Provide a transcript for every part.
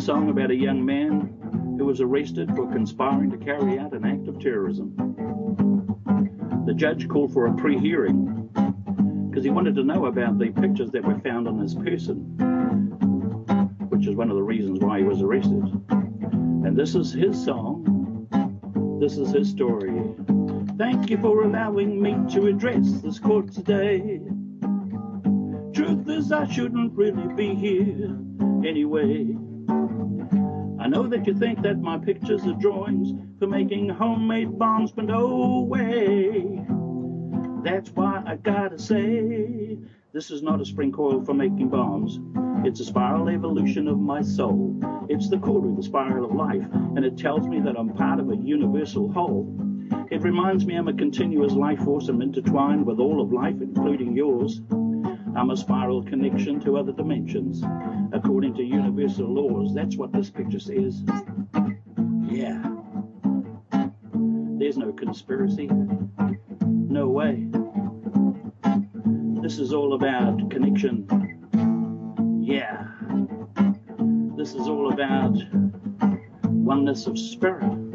a song about a young man who was arrested for conspiring to carry out an act of terrorism. The judge called for a pre hearing because he wanted to know about the pictures that were found on his person, which is one of the reasons why he was arrested. And this is his song, this is his story. Thank you for allowing me to address this court today. Truth is, I shouldn't really be here anyway. I know that you think that my pictures are drawings for making homemade bombs, but no way. That's why I gotta say, this is not a spring coil for making bombs. It's a spiral evolution of my soul. It's the core of the spiral of life, and it tells me that I'm part of a universal whole. It reminds me I'm a continuous life force. I'm intertwined with all of life, including yours. I'm a spiral connection to other dimensions, according to universal laws. That's what this picture says. Yeah. There's no conspiracy. No way. This is all about connection. Yeah. This is all about oneness of spirit.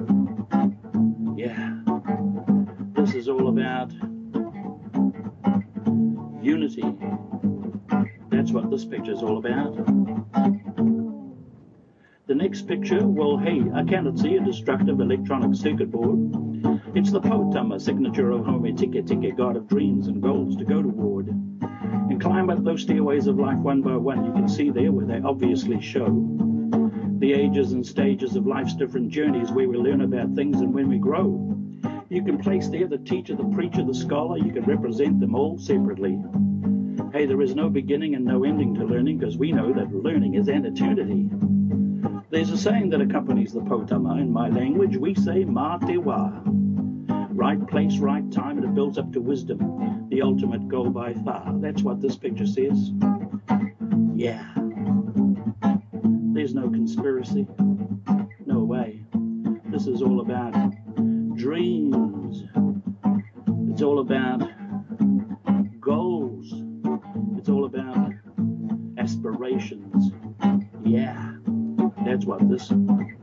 Unity. That's what this picture is all about. The next picture, well, hey, I cannot see a destructive electronic circuit board. It's the Poutama signature of Home Tika Tika, god of dreams and goals to go toward. And climb up those stairways of life one by one, you can see there where they obviously show the ages and stages of life's different journeys where we learn about things and when we grow. You can place there the teacher, the preacher, the scholar, you can represent them all separately. Is no beginning and no ending to learning because we know that learning is an eternity. There's a saying that accompanies the poutama. In my language, we say ma te wa. Right place, right time, and it builds up to wisdom, the ultimate goal by far. That's what this picture says. Yeah. There's no conspiracy. No way. This is all about dreams. It's all about. It's all about aspirations. Yeah. That's what this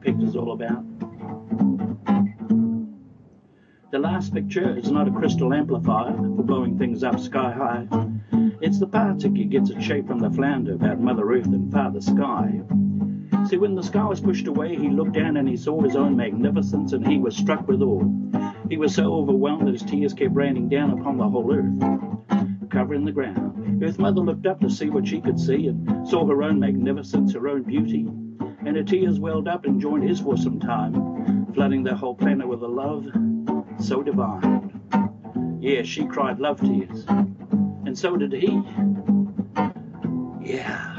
picture's all about. The last picture is not a crystal amplifier for blowing things up sky high. It's the Patiki gets its shape from the flounder about Mother Earth and Father Sky. See, when the sky was pushed away, he looked down and he saw his own magnificence and he was struck with awe. He was so overwhelmed that his tears kept raining down upon the whole earth, covering the ground. Earth Mother looked up to see what she could see and saw her own magnificence, her own beauty and her tears welled up and joined his for some time, flooding the whole planet with a love so divine. Yeah, she cried love tears, and so did he. Yeah.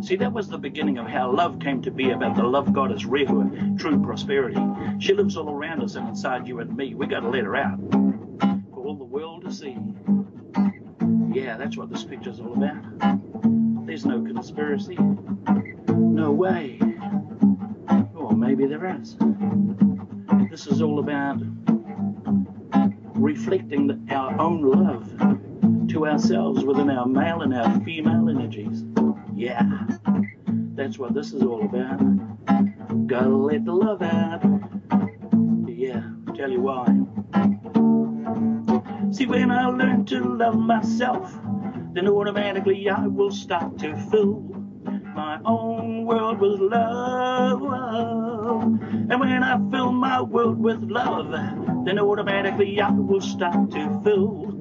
See, that was the beginning of how love came to be about the love goddess Rehu, true prosperity. She lives all around us and inside you and me. We got to let her out see. Yeah, that's what this picture's all about. There's no conspiracy. No way. Or maybe there is. This is all about reflecting the, our own love to ourselves within our male and our female energies. Yeah, that's what this is all about. Gotta let the love out. Yeah, tell you why. See, when I learn to love myself, then automatically I will start to fill my own world with love. And when I fill my world with love, then automatically I will start to fill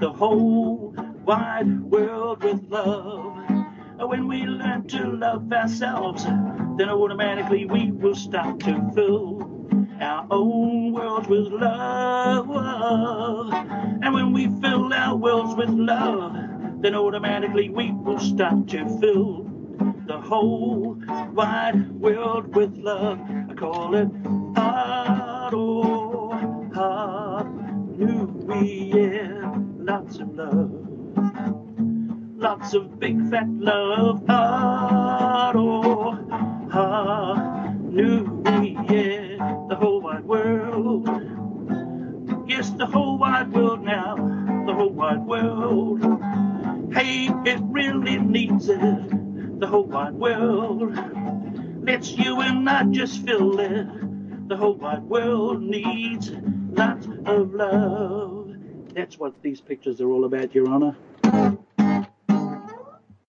the whole wide world with love. And when we learn to love ourselves, then automatically we will start to fill our own world with love. We fill our worlds with love, then automatically we will start to fill the whole wide world with love. I call it Aro oh, Ha Nui, yeah, lots of love. Lots of big fat love. Aro it really needs it. the whole wide world. Let's you and I just fill it. The whole wide world needs lots of love. That's what these pictures are all about, Your Honor.